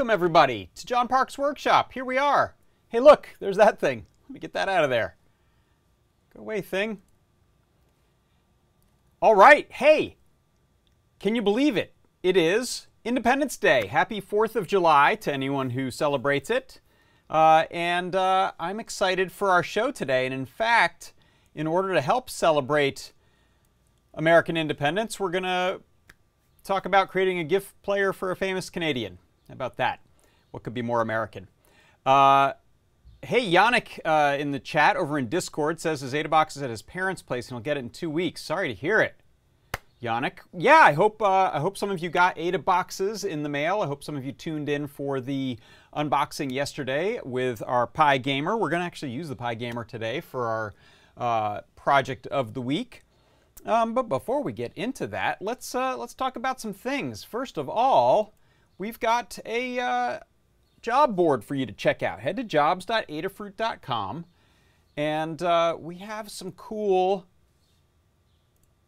welcome everybody to John Park's Workshop. Here we are. Hey, look, there's that thing. Let me get that out of there. Go away, thing. All right, hey, can you believe it? It is Independence Day. Happy 4th of July to anyone who celebrates it. Uh, and uh, I'm excited for our show today. And in fact, in order to help celebrate American independence, we're going to talk about creating a GIF player for a famous Canadian. How about that? What could be more American? Uh, hey, Yannick uh, in the chat over in Discord says his AdaBox is at his parents' place and he'll get it in two weeks. Sorry to hear it. Yannick, yeah, I hope uh, I hope some of you got Ada boxes in the mail. I hope some of you tuned in for the unboxing yesterday with our PyGamer. We're going to actually use the PyGamer today for our uh, project of the week. Um, but before we get into that, let's uh, let's talk about some things. First of all, we've got a uh, job board for you to check out. Head to jobs.adafruit.com, and uh, we have some cool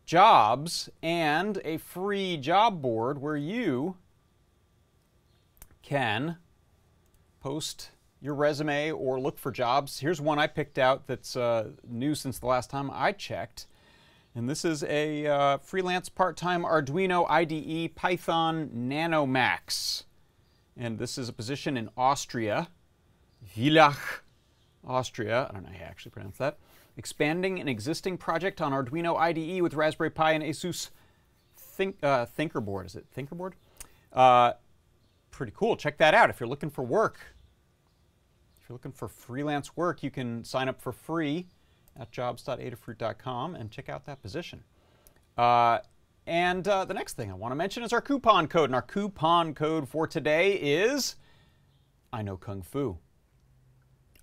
jobs and a free job board where you can post your resume or look for jobs. Here's one I picked out that's uh, new since the last time I checked. And this is a uh, freelance part-time Arduino IDE Python NanoMax. And this is a position in Austria, Villach, Austria. I don't know how you actually pronounce that. Expanding an existing project on Arduino IDE with Raspberry Pi and ASUS Think, uh, Thinkerboard. Is it Thinkerboard? Uh, pretty cool. Check that out if you're looking for work. If you're looking for freelance work, you can sign up for free at jobs.adafruit.com and check out that position. Uh, and uh, the next thing I want to mention is our coupon code. And our coupon code for today is I know Kung Fu.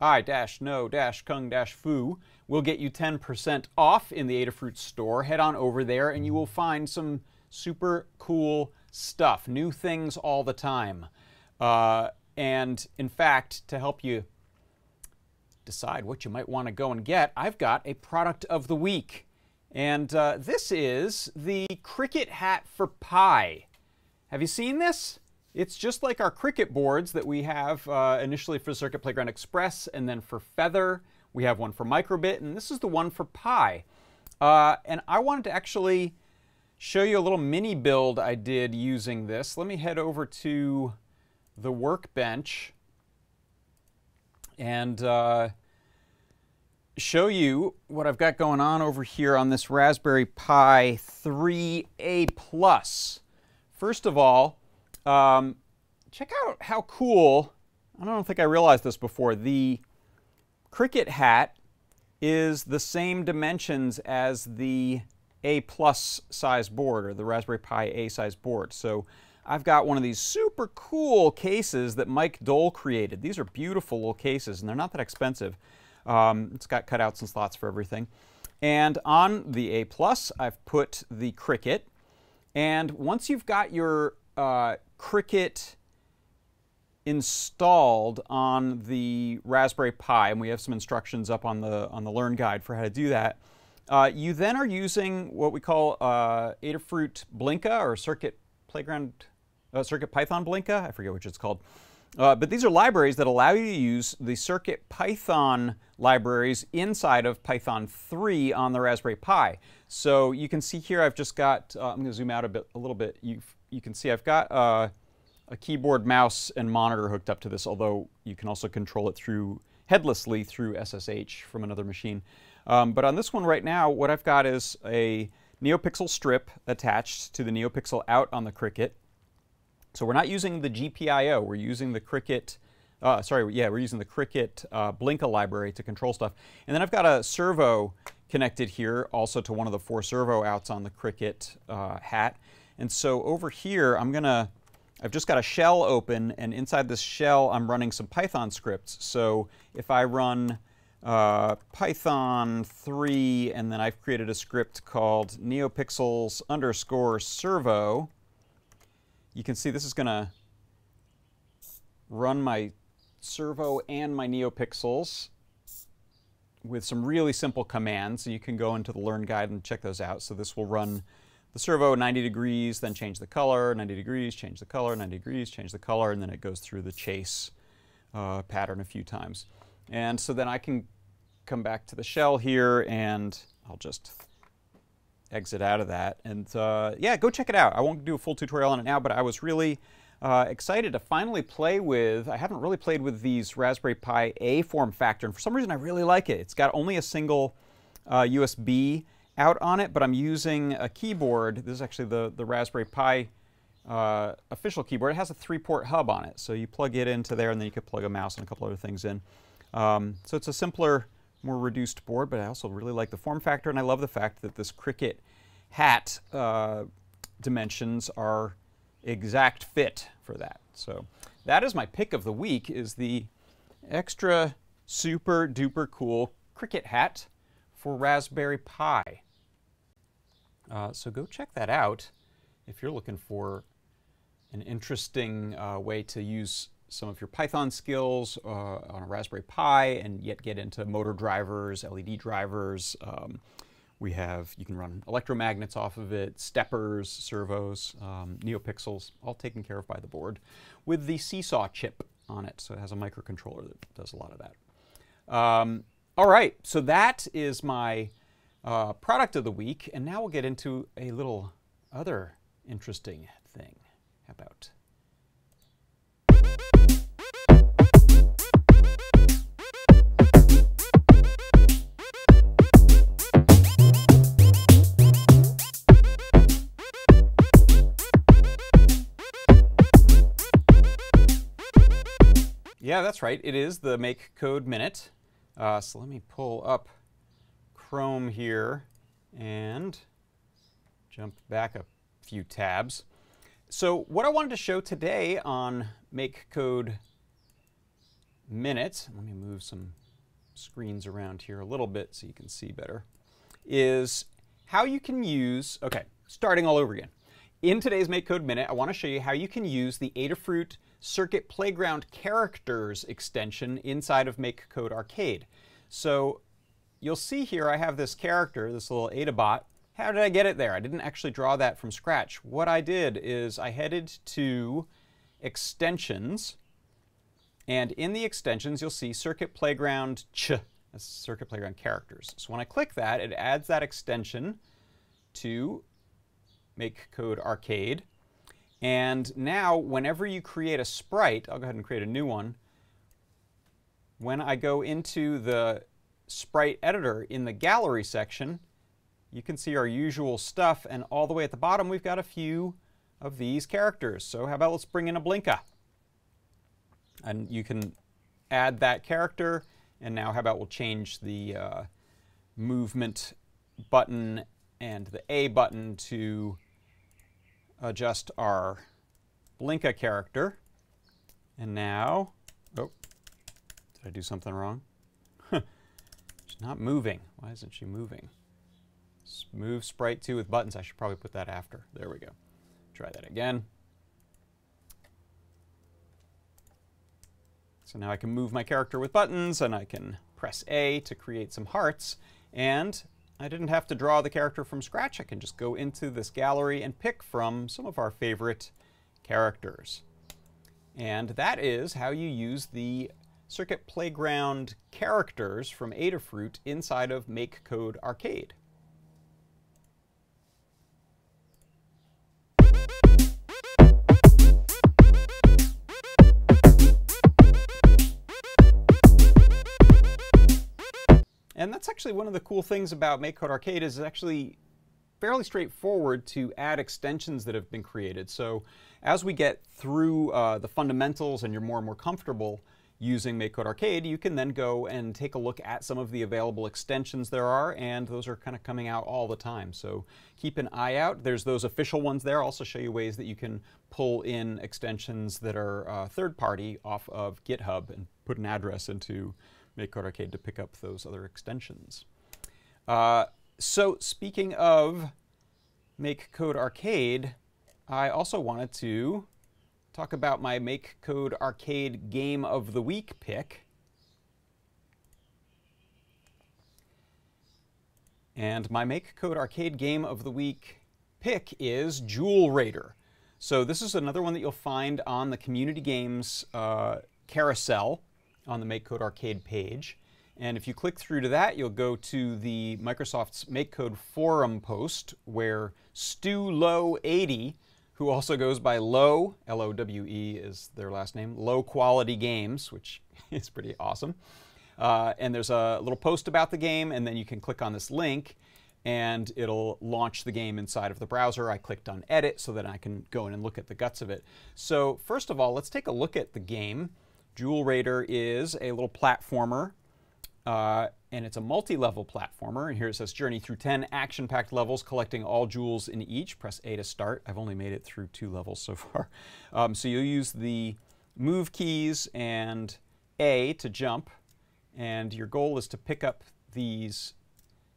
I dash know dash Kung dash Fu will get you 10% off in the Adafruit store. Head on over there and you will find some super cool stuff, new things all the time. Uh, and in fact, to help you decide what you might want to go and get, I've got a product of the week. And uh, this is the Crickit hat for Pi. Have you seen this? It's just like our Crickit boards that we have uh, initially for Circuit Playground Express and then for Feather. We have one for Microbit, and this is the one for Pi. Uh, and I wanted to actually show you a little mini build I did using this. Let me head over to the workbench and uh, show you what I've got going on over here on this Raspberry Pi 3A Plus. First of all, um, check out how cool, I don't think I realized this before, the Crickit hat is the same dimensions as the A plus size board or the Raspberry Pi A size board. So I've got one of these super cool cases that Mike Dole created. These are beautiful little cases, and they're not that expensive. Um, it's got cutouts and slots for everything. And on the A+, plus, I've put the Crickit. And once you've got your uh, Crickit installed on the Raspberry Pi, and we have some instructions up on the, on the Learn Guide for how to do that, uh, you then are using what we call uh, Adafruit Blinka or Circuit Playground uh, Circuit Python Blinka, I forget which it's called. Uh, but these are libraries that allow you to use the Circuit Python libraries inside of Python 3 on the Raspberry Pi. So you can see here I've just got, uh, I'm going to zoom out a bit, a little bit. You you can see I've got uh, a keyboard, mouse, and monitor hooked up to this, although you can also control it through headlessly through SSH from another machine. Um, but on this one right now, what I've got is a NeoPixel strip attached to the NeoPixel out on the Crickit. So we're not using the GPIO, we're using the Crickit, uh, sorry, yeah, we're using the Crickit uh, Blinka library to control stuff. And then I've got a servo connected here also to one of the four servo outs on the Crickit uh, hat. And so over here, I'm gonna, I've just got a shell open and inside this shell, I'm running some Python scripts. So if I run uh, Python 3 and then I've created a script called neopixels underscore servo, you can see this is going to run my servo and my NeoPixels with some really simple commands. So you can go into the Learn Guide and check those out. So this will run the servo 90 degrees, then change the color, 90 degrees, change the color, 90 degrees, change the color, and then it goes through the chase uh, pattern a few times. And so then I can come back to the shell here and I'll just exit out of that. And uh, yeah, go check it out. I won't do a full tutorial on it now, but I was really uh, excited to finally play with, I haven't really played with these Raspberry Pi A form factor, and for some reason I really like it. It's got only a single uh, USB out on it, but I'm using a keyboard. This is actually the, the Raspberry Pi uh, official keyboard. It has a three-port hub on it, so you plug it into there, and then you could plug a mouse and a couple other things in. Um, so it's a simpler, more reduced board, but I also really like the form factor, and I love the fact that this Crickit hat uh, dimensions are exact fit for that. So that is my pick of the week is the extra super duper cool Crickit hat for Raspberry Pi. Uh, so go check that out if you're looking for an interesting uh, way to use some of your Python skills uh, on a Raspberry Pi and yet get into motor drivers, LED drivers. Um, we have, you can run electromagnets off of it, steppers, servos, um, NeoPixels, all taken care of by the board with the Seesaw chip on it. So it has a microcontroller that does a lot of that. Um, all right, so that is my uh, product of the week. And now we'll get into a little other interesting thing. About Yeah, that's right. It is the Make Code Minute. Uh, so let me pull up Chrome here and jump back a few tabs. So what I wanted to show today on Make Code Minute, let me move some screens around here a little bit so you can see better, is how you can use, okay, starting all over again. In today's Make Code Minute, I want to show you how you can use the Adafruit Circuit Playground Characters extension inside of Make Code Arcade. So you'll see here I have this character, this little Adabot. How did I get it there? I didn't actually draw that from scratch. What I did is I headed to extensions, and in the extensions you'll see Circuit Playground ch, that's Circuit Playground characters. So when I click that, it adds that extension to Make Code Arcade. And now, whenever you create a sprite, I'll go ahead and create a new one. When I go into the sprite editor in the gallery section, you can see our usual stuff. And all the way at the bottom, we've got a few of these characters. So how about let's bring in a Blinka? And you can add that character. And now how about we'll change the uh, movement button and the A button to adjust our Blinka character. And now, oh, did I do something wrong? She's not moving. Why isn't she moving? Move sprite 2 with buttons. I should probably put that after. There we go. Try that again. So now I can move my character with buttons, and I can press A to create some hearts. And I didn't have to draw the character from scratch. I can just go into this gallery and pick from some of our favorite characters. And that is how you use the Circuit Playground characters from Adafruit inside of Make Code Arcade. That's actually one of the cool things about MakeCode Arcade is it's actually fairly straightforward to add extensions that have been created. So as we get through uh, the fundamentals and you're more and more comfortable using MakeCode Arcade, you can then go and take a look at some of the available extensions there are, and those are kind of coming out all the time. So keep an eye out. There's those official ones there. I'll also show you ways that you can pull in extensions that are uh, third-party off of GitHub and put an address into Make Code Arcade to pick up those other extensions. Uh, so speaking of Make Code Arcade, I also wanted to talk about my Make Code Arcade Game of the Week pick. And my Make Code Arcade Game of the Week pick is Jewel Raider. So this is another one that you'll find on the Community Games uh, carousel on the MakeCode Arcade page. And if you click through to that, you'll go to the Microsoft's MakeCode forum post where Stu Low 80, who also goes by Low, L-O-W-E is their last name, Low Quality Games, which is pretty awesome. Uh, and there's a little post about the game, and then you can click on this link, and it'll launch the game inside of the browser. I clicked on Edit so that I can go in and look at the guts of it. So first of all, let's take a look at the game. Jewel Raider is a little platformer uh, and it's a multi-level platformer. And here it says journey through 10 action-packed levels, collecting all jewels in each. Press A to start. I've only made it through two levels so far. Um, so you'll use the move keys and A to jump. And your goal is to pick up these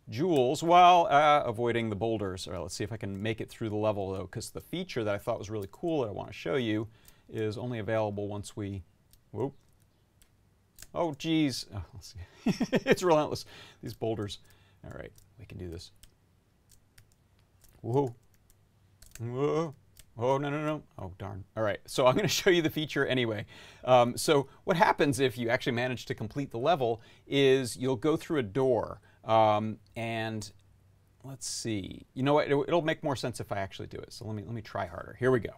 jewels while uh, avoiding the boulders. All right, let's see if I can make it through the level though, because the feature that I thought was really cool that I want to show you is only available once we, whoop, Oh, geez. Oh, let's see. it's relentless. These boulders. All right, we can do this. Whoa. Whoa. Oh, no, no, no. Oh, darn. All right, so I'm going to show you the feature anyway. Um, so what happens if you actually manage to complete the level is you'll go through a door. Um, and let's see. You know what? It'll, it'll make more sense if I actually do it. So let me, let me try harder. Here we go.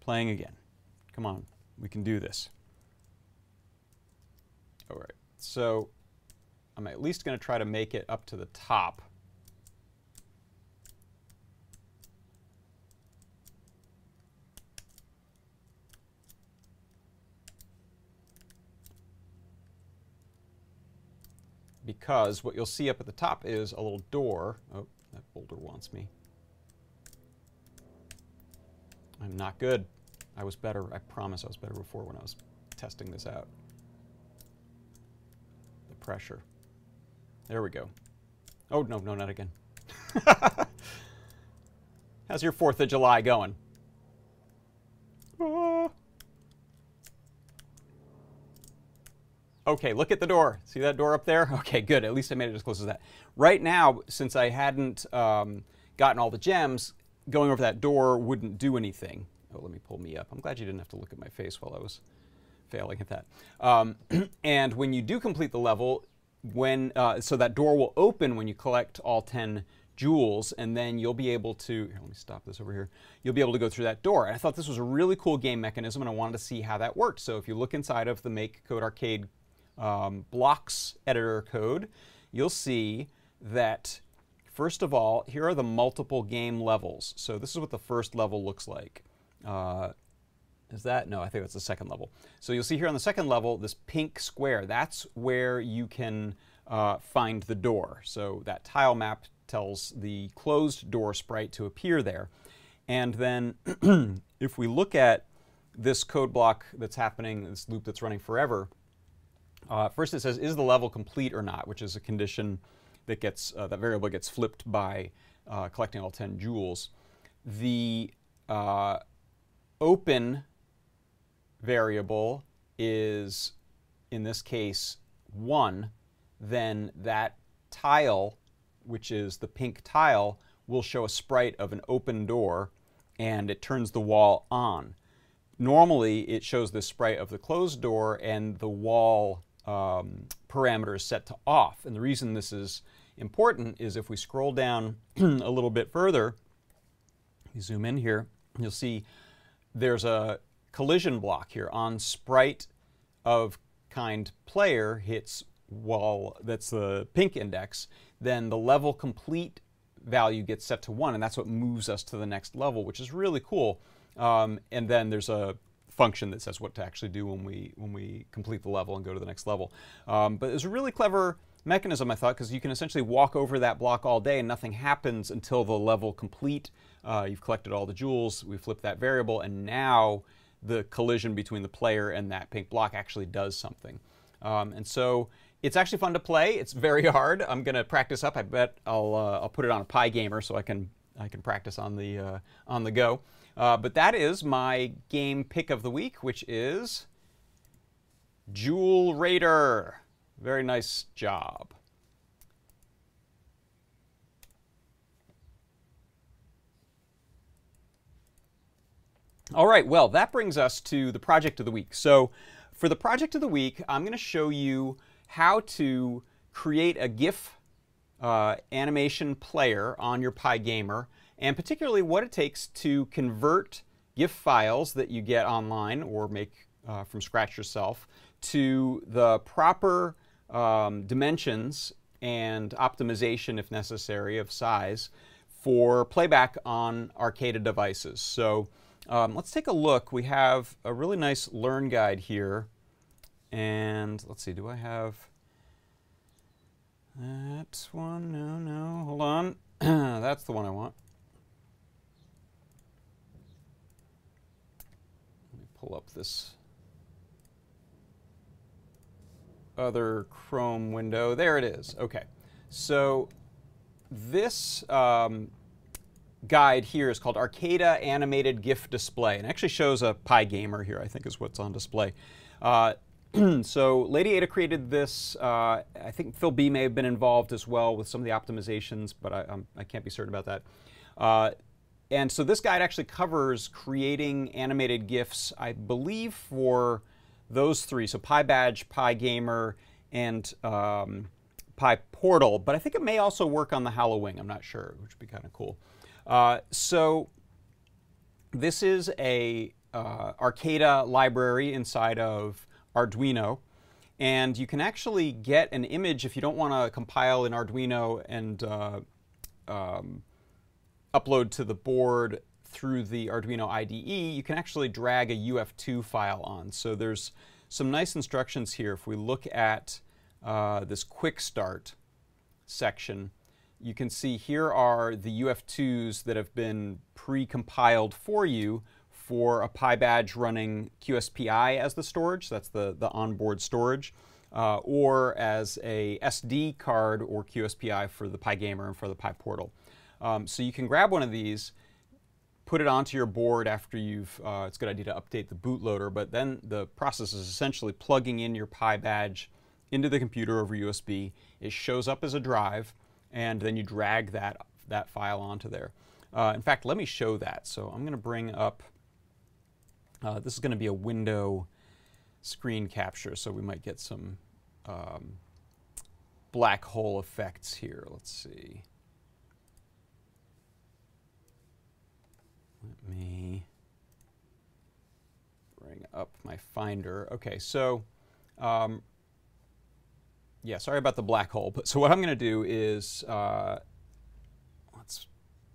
Playing again. Come on. We can do this. All right, so I'm at least going to try to make it up to the top. Because what you'll see up at the top is a little door. Oh, that boulder wants me. I'm not good. I was better. I promise I was better before when I was testing this out pressure. There we go. Oh, no, no, not again. How's your 4th of July going? Ah. Okay, look at the door. See that door up there? Okay, good. At least I made it as close as that. Right now, since I hadn't um, gotten all the gems, going over that door wouldn't do anything. Oh, let me pull me up. I'm glad you didn't have to look at my face while I was failing at that. Um, and when you do complete the level, when uh, so that door will open when you collect all 10 jewels, and then you'll be able to, here, let me stop this over here, you'll be able to go through that door. And I thought this was a really cool game mechanism, and I wanted to see how that worked. So if you look inside of the Make Code Arcade um, blocks editor code, you'll see that First of all, here are the multiple game levels. So this is what the first level looks like. Uh, is that? No, I think that's the second level. So you'll see here on the second level, this pink square, that's where you can uh, find the door. So that tile map tells the closed door sprite to appear there. And then if we look at this code block that's happening, this loop that's running forever, uh, first it says, is the level complete or not, which is a condition that gets, uh, that variable gets flipped by uh, collecting all 10 jewels. The uh, open variable is, in this case, 1, then that tile, which is the pink tile, will show a sprite of an open door and it turns the wall on. Normally, it shows the sprite of the closed door and the wall um, parameter is set to off. And the reason this is important is if we scroll down a little bit further, you zoom in here, you'll see there's a collision block here on sprite of kind player hits wall, that's the pink index, then the level complete value gets set to 1, and that's what moves us to the next level, which is really cool. Um, and then there's a function that says what to actually do when we when we complete the level and go to the next level. Um, but it's a really clever mechanism, I thought, because you can essentially walk over that block all day and nothing happens until the level complete. Uh, you've collected all the jewels, we flip that variable, and now the collision between the player and that pink block actually does something. Um, and so it's actually fun to play. It's very hard. I'm going to practice up. I bet I'll, uh, I'll put it on a PyGamer so I can, I can practice on the, uh, on the go. Uh, but that is my game pick of the week, which is Jewel Raider. Very nice job. All right, well, that brings us to the project of the week. So, for the project of the week, I'm going to show you how to create a GIF uh, animation player on your Pygamer, and particularly what it takes to convert GIF files that you get online or make uh, from scratch yourself to the proper um, dimensions and optimization, if necessary, of size for playback on Arcada devices. So um, let's take a look. We have a really nice Learn guide here. And let's see, do I have that one? No, no, hold on. That's the one I want. Let me pull up this other Chrome window. There it is. Okay. So this um, guide here is called Arcada Animated GIF Display, and actually shows a PyGamer here, I think is what's on display. Uh, so Lady Ada created this. Uh, I think Phil B may have been involved as well with some of the optimizations, but I, I can't be certain about that. Uh, and so this guide actually covers creating animated GIFs, I believe, for those three. So PyBadge, PyGamer, and um, PyPortal. But I think it may also work on the Hallowing. I'm not sure, which would be kind of cool. Uh, so this is a uh, Arcada library inside of Arduino. And you can actually get an image if you don't want to compile in Arduino and uh, um, upload to the board through the Arduino IDE, you can actually drag a UF2 file on. So there's some nice instructions here. If we look at uh, this quick start section, you can see here are the UF2s that have been pre-compiled for you for a PyBadge running QSPI as the storage, that's the, the onboard storage, uh, or as a SD card or QSPI for the Pygamer and for the PyPortal. Um, so you can grab one of these, put it onto your board after you've, uh, it's a good idea to update the bootloader, but then the process is essentially plugging in your PyBadge into the computer over USB. It shows up as a drive, and then you drag that, that file onto there. Uh, in fact, let me show that. So I'm going to bring up, uh, this is going to be a window screen capture, so we might get some um, black hole effects here. Let's see. Let me bring up my Finder. Okay, so um, yeah, sorry about the black hole. But so what I'm going to do is uh, let's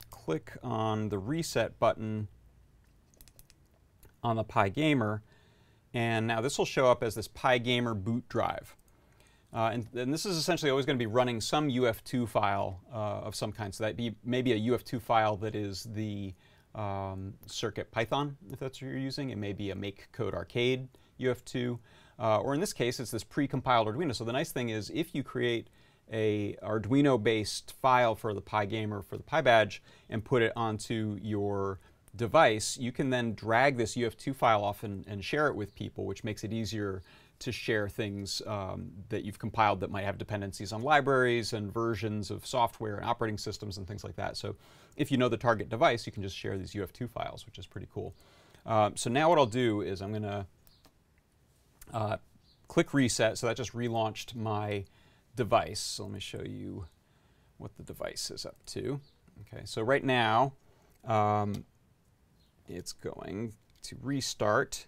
click on the reset button on the Pygamer, and now this will show up as this Pygamer boot drive. Uh, and, and, this is essentially always going to be running some UF2 file uh, of some kind. So that be maybe a UF2 file that is the um, Circuit Python, if that's what you're using. It may be a Make Code Arcade UF2. Uh, or in this case, it's this pre-compiled Arduino. So the nice thing is if you create a Arduino-based file for the Pygamer, for the PyBadge, and put it onto your device, you can then drag this UF2 file off and, and share it with people, which makes it easier to share things um, that you've compiled that might have dependencies on libraries and versions of software and operating systems and things like that. So if you know the target device, you can just share these UF2 files, which is pretty cool. Uh, so now what I'll do is I'm going to uh, click reset, so that just relaunched my device. So let me show you what the device is up to. Okay, so right now um, it's going to restart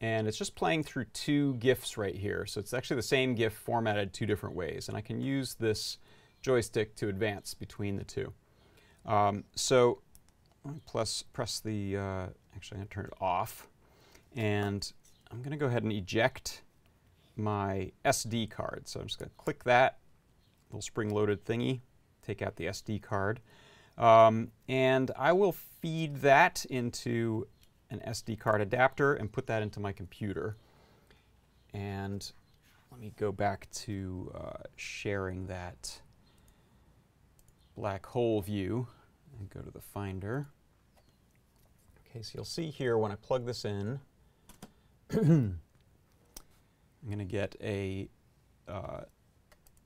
and it's just playing through two GIFs right here. So it's actually the same GIF formatted two different ways and I can use this joystick to advance between the two. Um, so plus press the, uh, actually I'm going to turn it off and I'm going to go ahead and eject my SD card. So I'm just going to click that little spring-loaded thingy, take out the SD card, um, and I will feed that into an SD card adapter and put that into my computer. And let me go back to uh, sharing that black hole view and go to the Finder. Okay, so you'll see here when I plug this in, I'm going to get a uh,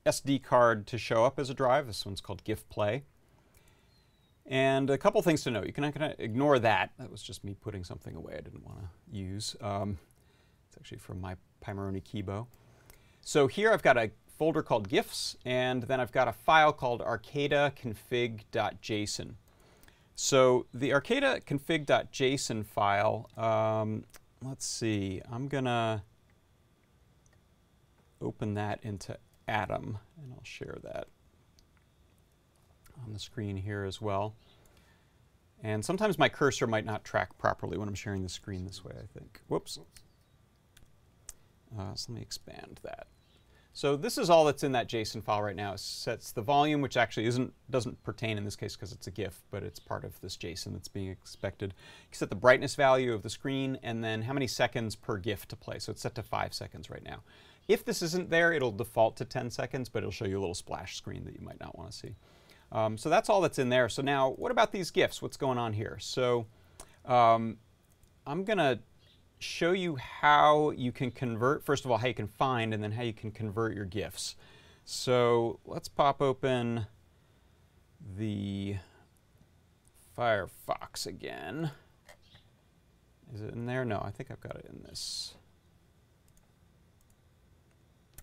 SD card to show up as a drive. This one's called GIF Play. And a couple things to note. You can ignore that. That was just me putting something away I didn't want to use. Um, it's actually from my Pimoroni Keybow. So here I've got a folder called GIFs, and then I've got a file called arcadaconfig.json. So the arcadaconfig.json file, um, let's see, I'm going to open that into Atom, and I'll share that on the screen here as well. And sometimes my cursor might not track properly when I'm sharing the screen this way, I think. Whoops. Uh, so let me expand that. So this is all that's in that JSON file right now. It sets the volume, which actually isn't doesn't pertain in this case because it's a GIF, but it's part of this JSON that's being expected. You set the brightness value of the screen and then how many seconds per GIF to play. So it's set to five seconds right now. If this isn't there, it'll default to 10 seconds, but it'll show you a little splash screen that you might not want to see. Um, so that's all that's in there. So now, what about these GIFs? What's going on here? So um, I'm going to show you how you can convert, first of all, how you can find, and then how you can convert your GIFs. So let's pop open the Firefox again. Is it in there? No, I think I've got it in this.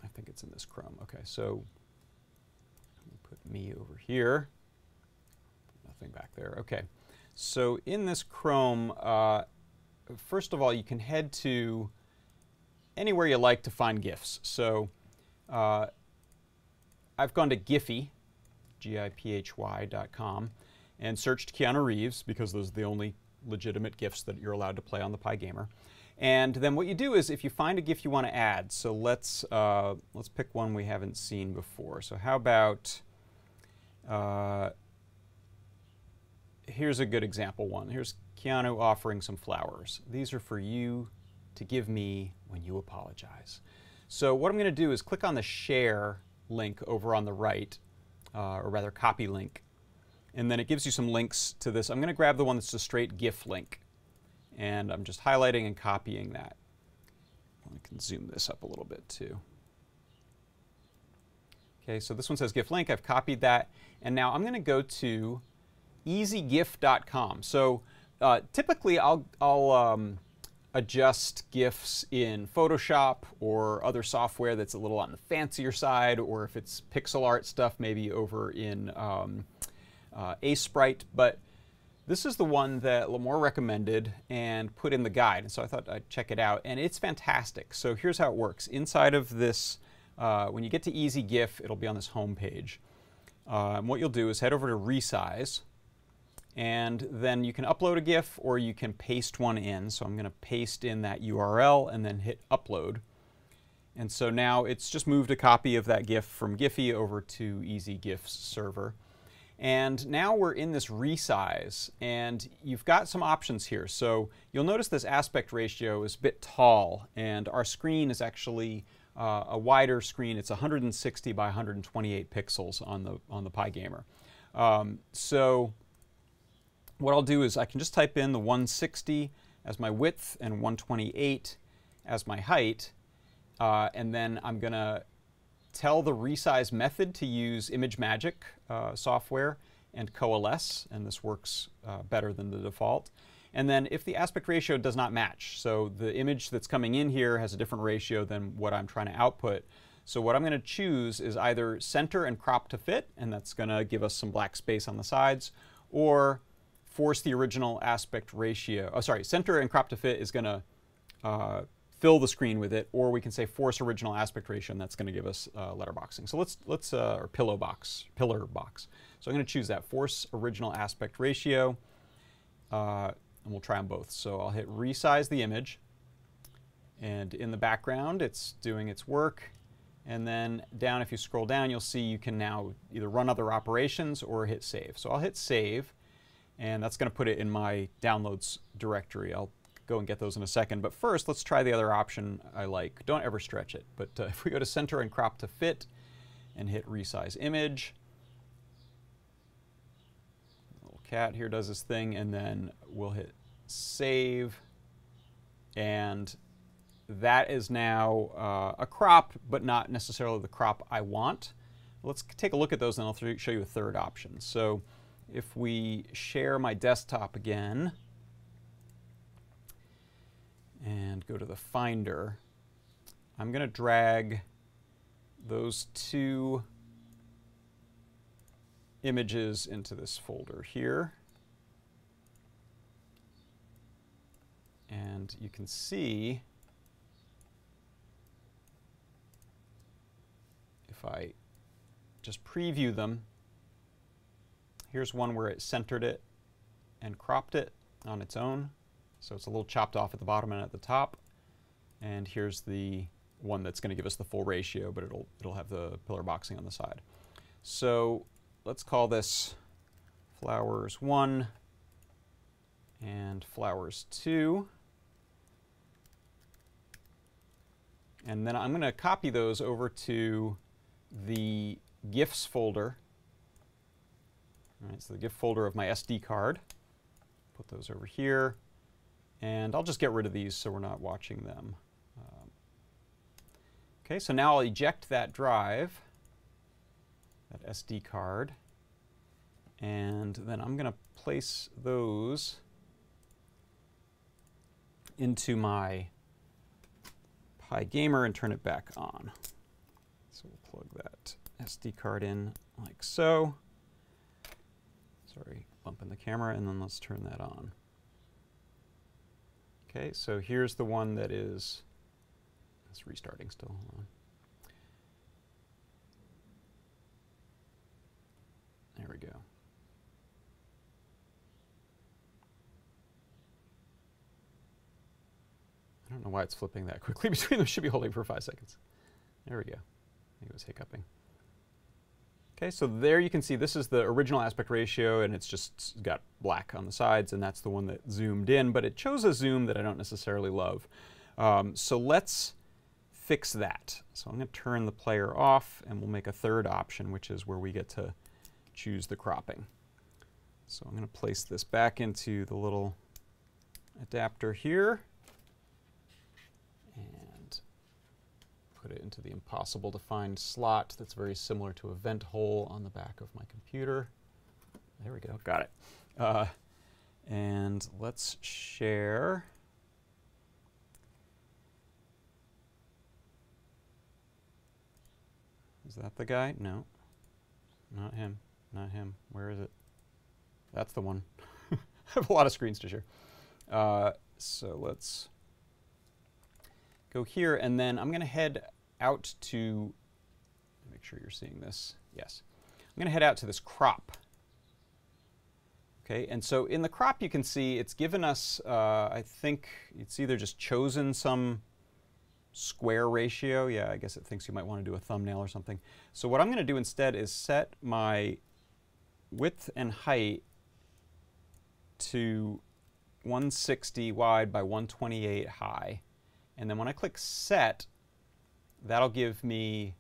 I think it's in this Chrome. Okay, so put me over here. Nothing back there. Okay, so in this Chrome, uh, first of all, you can head to anywhere you like to find GIFs. So uh, I've gone to Giphy, G-I-P-H-Y.com, and searched Keanu Reeves because those are the only legitimate GIFs that you're allowed to play on the PyGamer. And then what you do is if you find a GIF you want to add, so let's, uh, let's pick one we haven't seen before. So how about, uh, here's a good example one. Here's Keanu offering some flowers. These are for you to give me when you apologize. So what I'm going to do is click on the share link over on the right, uh, or rather copy link, and then it gives you some links to this. I'm going to grab the one that's a straight GIF link, and I'm just highlighting and copying that. I can zoom this up a little bit too. Okay, so this one says GIF link. I've copied that, and now I'm going to go to easygif.com. So uh, typically, I'll, I'll um, adjust GIFs in Photoshop or other software that's a little on the fancier side, or if it's pixel art stuff, maybe over in um, uh. But this is the one that Limor recommended and put in the guide, and so I thought I'd check it out, and it's fantastic. So here's how it works. Inside of this, uh, when you get to Easy GIF, it'll be on this home page. Uh, what you'll do is head over to Resize, and then you can upload a GIF or you can paste one in. So I'm going to paste in that URL and then hit upload. And so now it's just moved a copy of that GIF from Giphy over to Easy GIFs server. And now we're in this resize, and you've got some options here. So you'll notice this aspect ratio is a bit tall, and our screen is actually uh, a wider screen. It's 160 by 128 pixels on the on the PyGamer. Um, so what I'll do is I can just type in the 160 as my width and 128 as my height, uh, and then I'm going to tell the resize method to use ImageMagick uh, software and coalesce, and this works uh, better than the default. And then if the aspect ratio does not match, so the image that's coming in here has a different ratio than what I'm trying to output, so what I'm going to choose is either center and crop to fit, and that's going to give us some black space on the sides, or force the original aspect ratio. Oh, sorry, center and crop to fit is going to uh, fill the screen with it, or we can say force original aspect ratio, and that's going to give us uh, letterboxing. So let's let's uh, or pillow box, pillar box. So I'm going to choose that force original aspect ratio, uh, and we'll try them both. So I'll hit resize the image, and in the background, it's doing its work. And then down, if you scroll down, you'll see you can now either run other operations or hit save. So I'll hit save and that's going to put it in my downloads directory. I'll go and get those in a second. But first, let's try the other option I like. Don't ever stretch it. But uh, if we go to center and crop to fit and hit resize image, little cat here does this thing, and then we'll hit save. And that is now uh, a crop, but not necessarily the crop I want. Let's take a look at those, and I'll show you a third option. So if we share my desktop again and go to the Finder, I'm going to drag those two images into this folder here. And you can see if I just preview them, here's one where it centered it and cropped it on its own. So it's a little chopped off at the bottom and at the top. And here's the one that's going to give us the full ratio, but it'll, it'll have the pillar boxing on the side. So let's call this flowers 1 and flowers 2. And then I'm going to copy those over to the GIFs folder. All right, so the GIF folder of my SD card. Put those over here. And I'll just get rid of these so we're not watching them. Um, okay, so now I'll eject that drive, that SD card. And then I'm going to place those into my PyGamer and turn it back on. So we'll plug that SD card in like so. Sorry, bumping the camera, and then let's turn that on. Okay, so here's the one that is, it's restarting still. Hold on. There we go. I don't know why it's flipping that quickly between them. Should be holding for five seconds. There we go. It was hiccuping. Okay, so there you can see this is the original aspect ratio and it's just got black on the sides and that's the one that zoomed in, but it chose a zoom that I don't necessarily love. Um, so let's fix that. So I'm going to turn the player off and we'll make a third option, which is where we get to choose the cropping. So I'm going to place this back into the little adapter here. Put it into the impossible to find slot that's very similar to a vent hole on the back of my computer. There we go, got it. Uh, and let's share. Is that the guy? No, not him, not him. Where is it? That's the one. I have a lot of screens to share. Uh, so let's go here, and then I'm going to head out to, make sure you're seeing this, yes. I'm going to head out to this crop. Okay, and so in the crop you can see it's given us, uh, I think it's either just chosen some square ratio. Yeah, I guess it thinks you might want to do a thumbnail or something. So what I'm going to do instead is set my width and height to 160 wide by 128 high. And then when I click set, that'll give me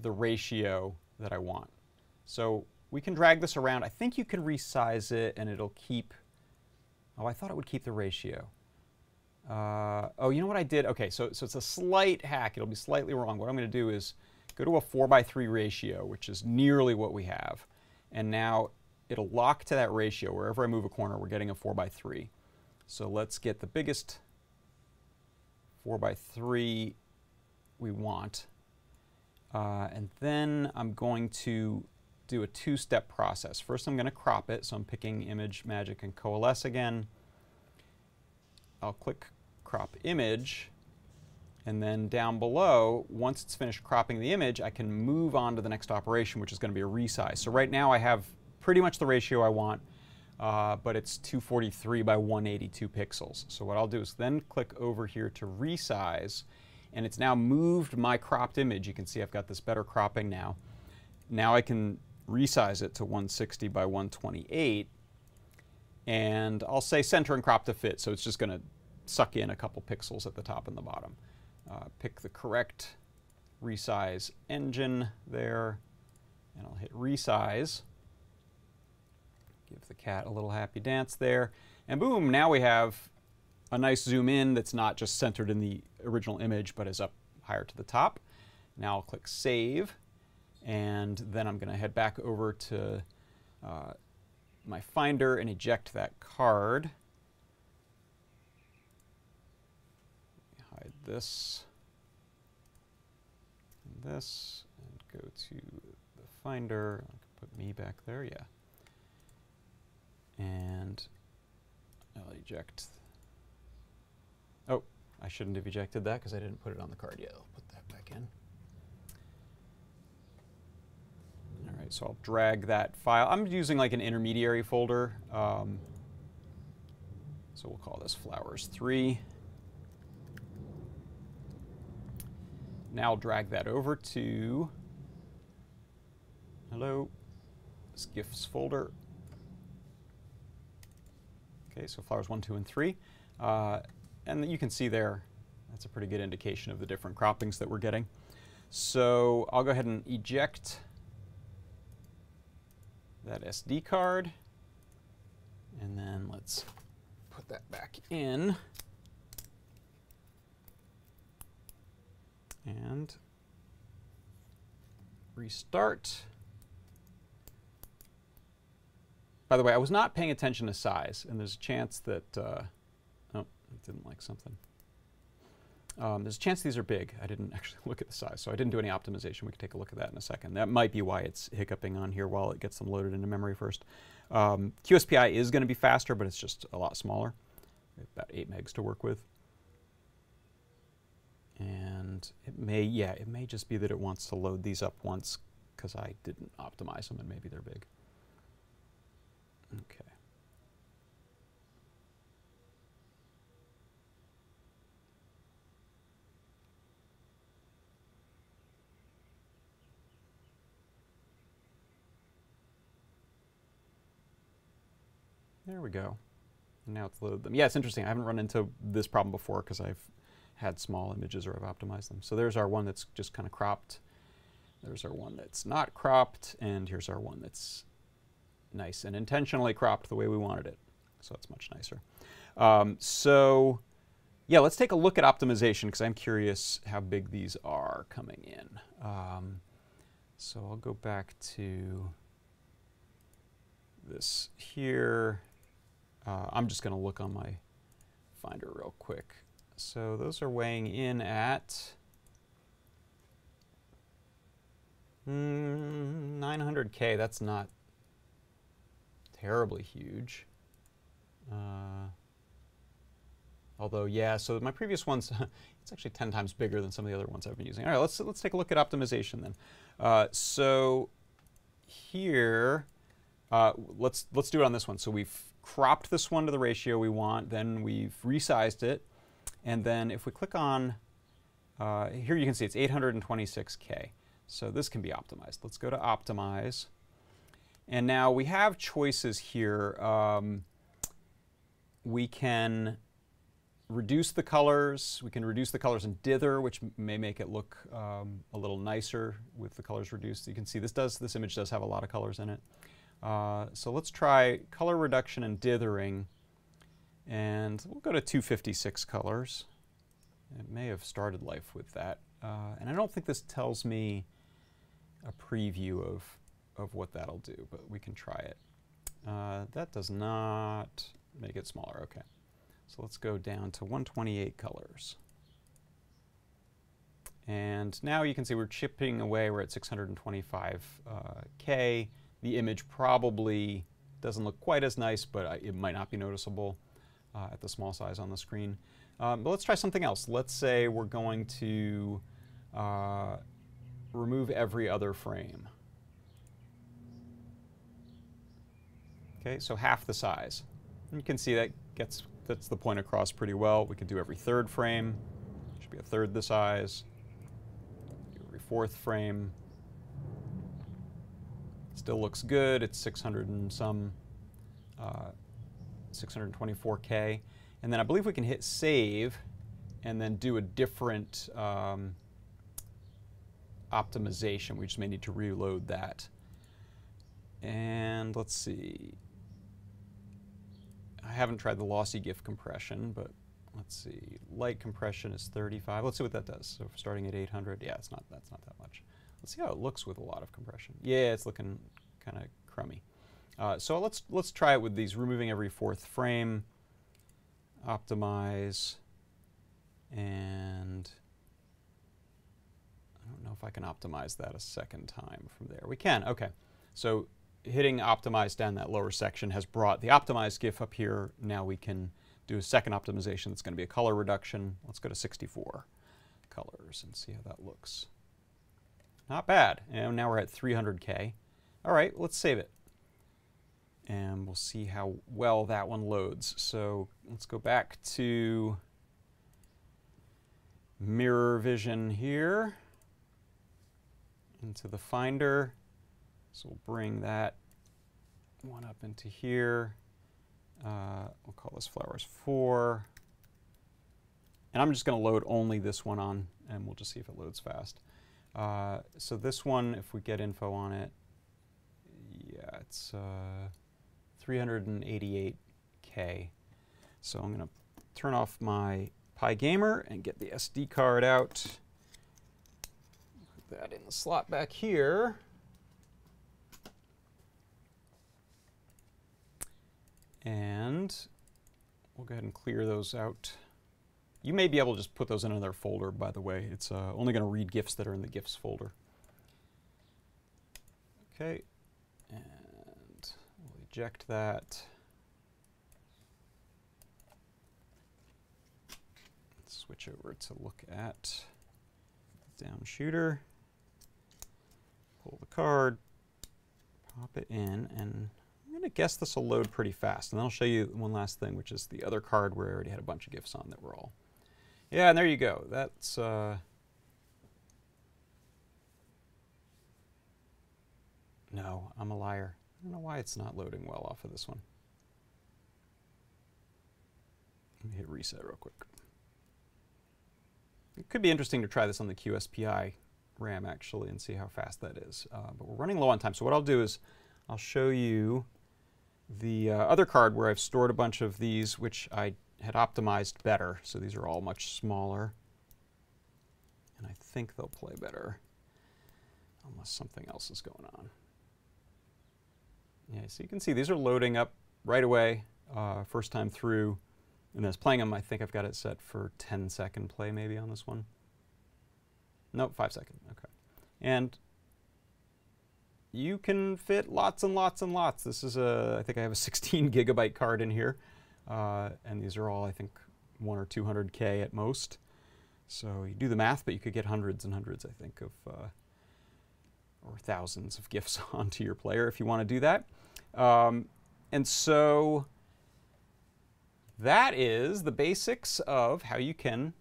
the ratio that I want. So we can drag this around. I think you can resize it and it'll keep, oh, I thought it would keep the ratio. Uh, oh, you know what I did? Okay, so, so it's a slight hack. It'll be slightly wrong. What I'm going to do is go to a 4 by 3 ratio, which is nearly what we have. And now it'll lock to that ratio. Wherever I move a corner, we're getting a 4 by 3. So let's get the biggest 4 by 3 we want. Uh, and then I'm going to do a two-step process. First I'm going to crop it, so I'm picking ImageMagick, and Coalesce again. I'll click Crop Image, and then down below, once it's finished cropping the image, I can move on to the next operation, which is going to be a resize. So right now I have pretty much the ratio I want, uh, but it's 243 by 182 pixels. So what I'll do is then click over here to resize, and it's now moved my cropped image. You can see I've got this better cropping now. Now I can resize it to 160 by 128 and I'll say center and crop to fit so it's just going to suck in a couple pixels at the top and the bottom. Uh, pick the correct resize engine there and I'll hit resize. Give the cat a little happy dance there and boom now we have a nice zoom in that's not just centered in the original image but is up higher to the top. Now I'll click Save and then I'm going to head back over to uh, my Finder and eject that card. Hide this and this and go to the Finder. Put me back there, yeah. And I'll eject. I shouldn't have ejected that because I didn't put it on the card yet. I'll put that back in. All right, so I'll drag that file. I'm using like an intermediary folder. Um, so we'll call this flowers 3. Now I'll drag that over to, hello, this GIFs folder. Okay, so flowers 1, 2, and 3. Uh, and you can see there, that's a pretty good indication of the different croppings that we're getting. So I'll go ahead and eject that SD card. And then let's put that back in. And restart. By the way, I was not paying attention to size, and there's a chance that, uh, didn't like something. Um, there's a chance these are big. I didn't actually look at the size, so I didn't do any optimization. We can take a look at that in a second. That might be why it's hiccuping on here while it gets them loaded into memory first. Um, QSPI is going to be faster, but it's just a lot smaller. About 8 megs to work with. And it may, yeah, it may just be that it wants to load these up once because I didn't optimize them and maybe they're big. Okay. There we go. And now it's loaded them. Yeah, it's interesting. I haven't run into this problem before because I've had small images or I've optimized them. So there's our one that's just kind of cropped. There's our one that's not cropped. And here's our one that's nice and intentionally cropped the way we wanted it. So it's much nicer. Um, so yeah, let's take a look at optimization because I'm curious how big these are coming in. Um, so I'll go back to this here. Uh, I'm just going to look on my Finder real quick. So those are weighing in at mm, 900K. That's not terribly huge. Uh, although, yeah, so my previous ones, it's actually 10 times bigger than some of the other ones I've been using. All right, let's, let's take a look at optimization then. Uh, so here, uh, let's, let's do it on this one. So we've cropped this one to the ratio we want, then we've resized it, and then if we click on, uh, here you can see it's 826K. So this can be optimized. Let's go to optimize. And now we have choices here. Um, we can reduce the colors. We can reduce the colors in dither, which may make it look um, a little nicer with the colors reduced. You can see this does this image does have a lot of colors in it. Uh, so let's try color reduction and dithering. And we'll go to 256 colors. It may have started life with that. Uh, and I don't think this tells me a preview of, of what that'll do, but we can try it. Uh, that does not make it smaller. Okay. So let's go down to 128 colors. And now you can see we're chipping away. We're at 625K. The image probably doesn't look quite as nice, but it might not be noticeable uh, at the small size on the screen. Um, but let's try something else. Let's say we're going to uh, remove every other frame. Okay, so half the size. And you can see that gets that's the point across pretty well. We could do every third frame. Should be a third the size. Every fourth frame. Still looks good. It's 600 and some, uh, 624K. And then I believe we can hit save and then do a different um, optimization. We just may need to reload that. And let's see. I haven't tried the lossy GIF compression, but let's see. Light compression is 35. Let's see what that does. So starting at 800, yeah, it's not that's not that much. Let's see how it looks with a lot of compression. Yeah, it's looking kind of crummy. Uh, so let's let's try it with these removing every fourth frame, optimize, and I don't know if I can optimize that a second time from there. We can, okay. So hitting optimize down that lower section has brought the optimized GIF up here. Now we can do a second optimization that's going to be a color reduction. Let's go to 64 colors and see how that looks. Not bad. And now we're at 300K. All right, let's save it. And we'll see how well that one loads. So let's go back to mirror vision here into the Finder. So we'll bring that one up into here. Uh, we'll call this flowers 4. And I'm just going to load only this one on, and we'll just see if it loads fast. Uh, so this one, if we get info on it, yeah, it's uh, 388K. So I'm going to turn off my PyGamer and get the SD card out. Put that in the slot back here. And we'll go ahead and clear those out. You may be able to just put those in another folder, by the way. It's uh, only going to read GIFs that are in the GIFs folder. Okay, and we'll eject that. Let's switch over to look at down shooter. Pull the card, pop it in, and I'm going to guess this will load pretty fast. And then I'll show you one last thing, which is the other card where I already had a bunch of GIFs on that were all. Yeah, and there you go. That's... Uh, no, I'm a liar. I don't know why it's not loading well off of this one. Let me hit reset real quick. It could be interesting to try this on the QSPI RAM actually and see how fast that is. Uh, but we're running low on time. So what I'll do is I'll show you the uh, other card where I've stored a bunch of these which I had optimized better. So these are all much smaller. And I think they'll play better unless something else is going on. Yeah, so you can see these are loading up right away, uh, first time through. And as playing them, I think I've got it set for 10 second play maybe on this one. Nope, 5 second, okay. And you can fit lots and lots and lots. This is a, I think I have a 16 gigabyte card in here. Uh, and these are all, I think, one or 200K at most. So you do the math, but you could get hundreds and hundreds, I think, of, uh, or thousands of gifts onto your player if you want to do that. Um, and so that is the basics of how you can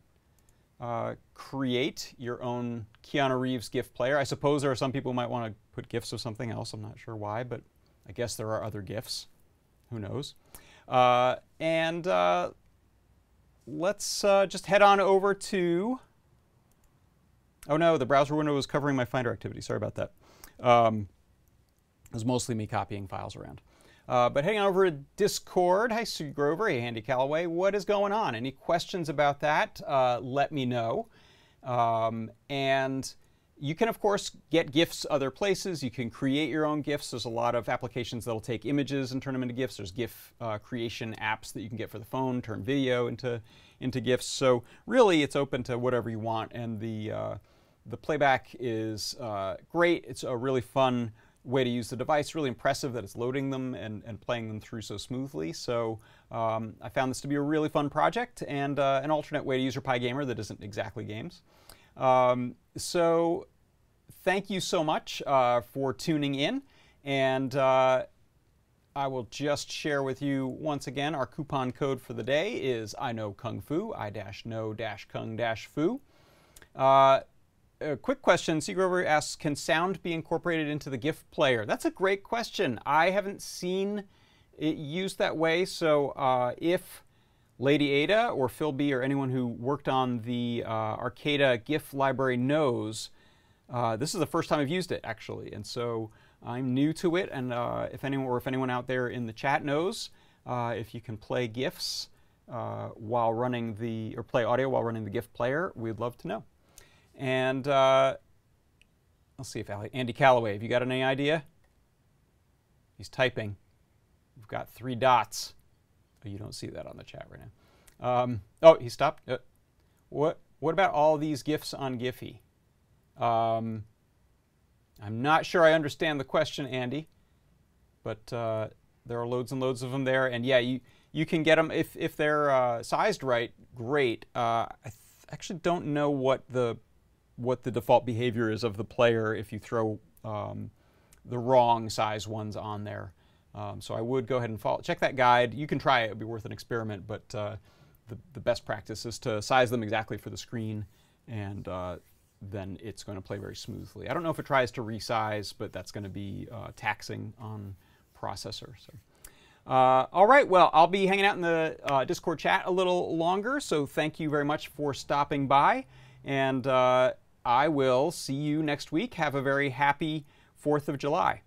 uh, create your own Keanu Reeves gift player. I suppose there are some people who might want to put gifts of something else. I'm not sure why, but I guess there are other gifts. Who knows? Uh, and uh, let's uh, just head on over to. Oh no, the browser window was covering my Finder activity. Sorry about that. Um, it was mostly me copying files around. Uh, but heading on over to Discord, hi Sue Grover, hey Andy Callaway, what is going on? Any questions about that? Uh, let me know. Um, and you can, of course, get GIFs other places. You can create your own GIFs. There's a lot of applications that'll take images and turn them into GIFs. There's GIF uh, creation apps that you can get for the phone, turn video into, into GIFs. So really, it's open to whatever you want. And the, uh, the playback is uh, great. It's a really fun way to use the device. Really impressive that it's loading them and, and playing them through so smoothly. So um, I found this to be a really fun project and uh, an alternate way to use your PyGamer that isn't exactly games. Um, so thank you so much uh, for tuning in. And uh, I will just share with you once again our coupon code for the day is I know Kung Fu, I dash know dash Kung dash Fu. Uh, a quick question. Seagrover asks, can sound be incorporated into the GIF player? That's a great question. I haven't seen it used that way. So uh, if Ladyada or Phil B or anyone who worked on the uh, Arcada GIF library knows, uh, this is the first time I've used it actually. And so I'm new to it. And uh, if anyone or if anyone out there in the chat knows, uh, if you can play GIFs uh, while running the, or play audio while running the GIF player, we'd love to know. And uh, let's see if Andy Calloway, have you got any idea? He's typing. We've got three dots. You don't see that on the chat right now. Um, oh, he stopped. Uh, what, what about all these GIFs on Giphy? Um, I'm not sure I understand the question, Andy, but uh, there are loads and loads of them there. And yeah, you, you can get them if, if they're uh, sized right, great. Uh, I actually don't know what the, what the default behavior is of the player if you throw um, the wrong size ones on there. Um, so I would go ahead and follow, check that guide. You can try it, it would be worth an experiment, but uh, the, the best practice is to size them exactly for the screen and uh, then it's going to play very smoothly. I don't know if it tries to resize, but that's going to be uh, taxing on processor. So. Uh, all right, well, I'll be hanging out in the uh, Discord chat a little longer, so thank you very much for stopping by, and uh, I will see you next week. Have a very happy 4th of July.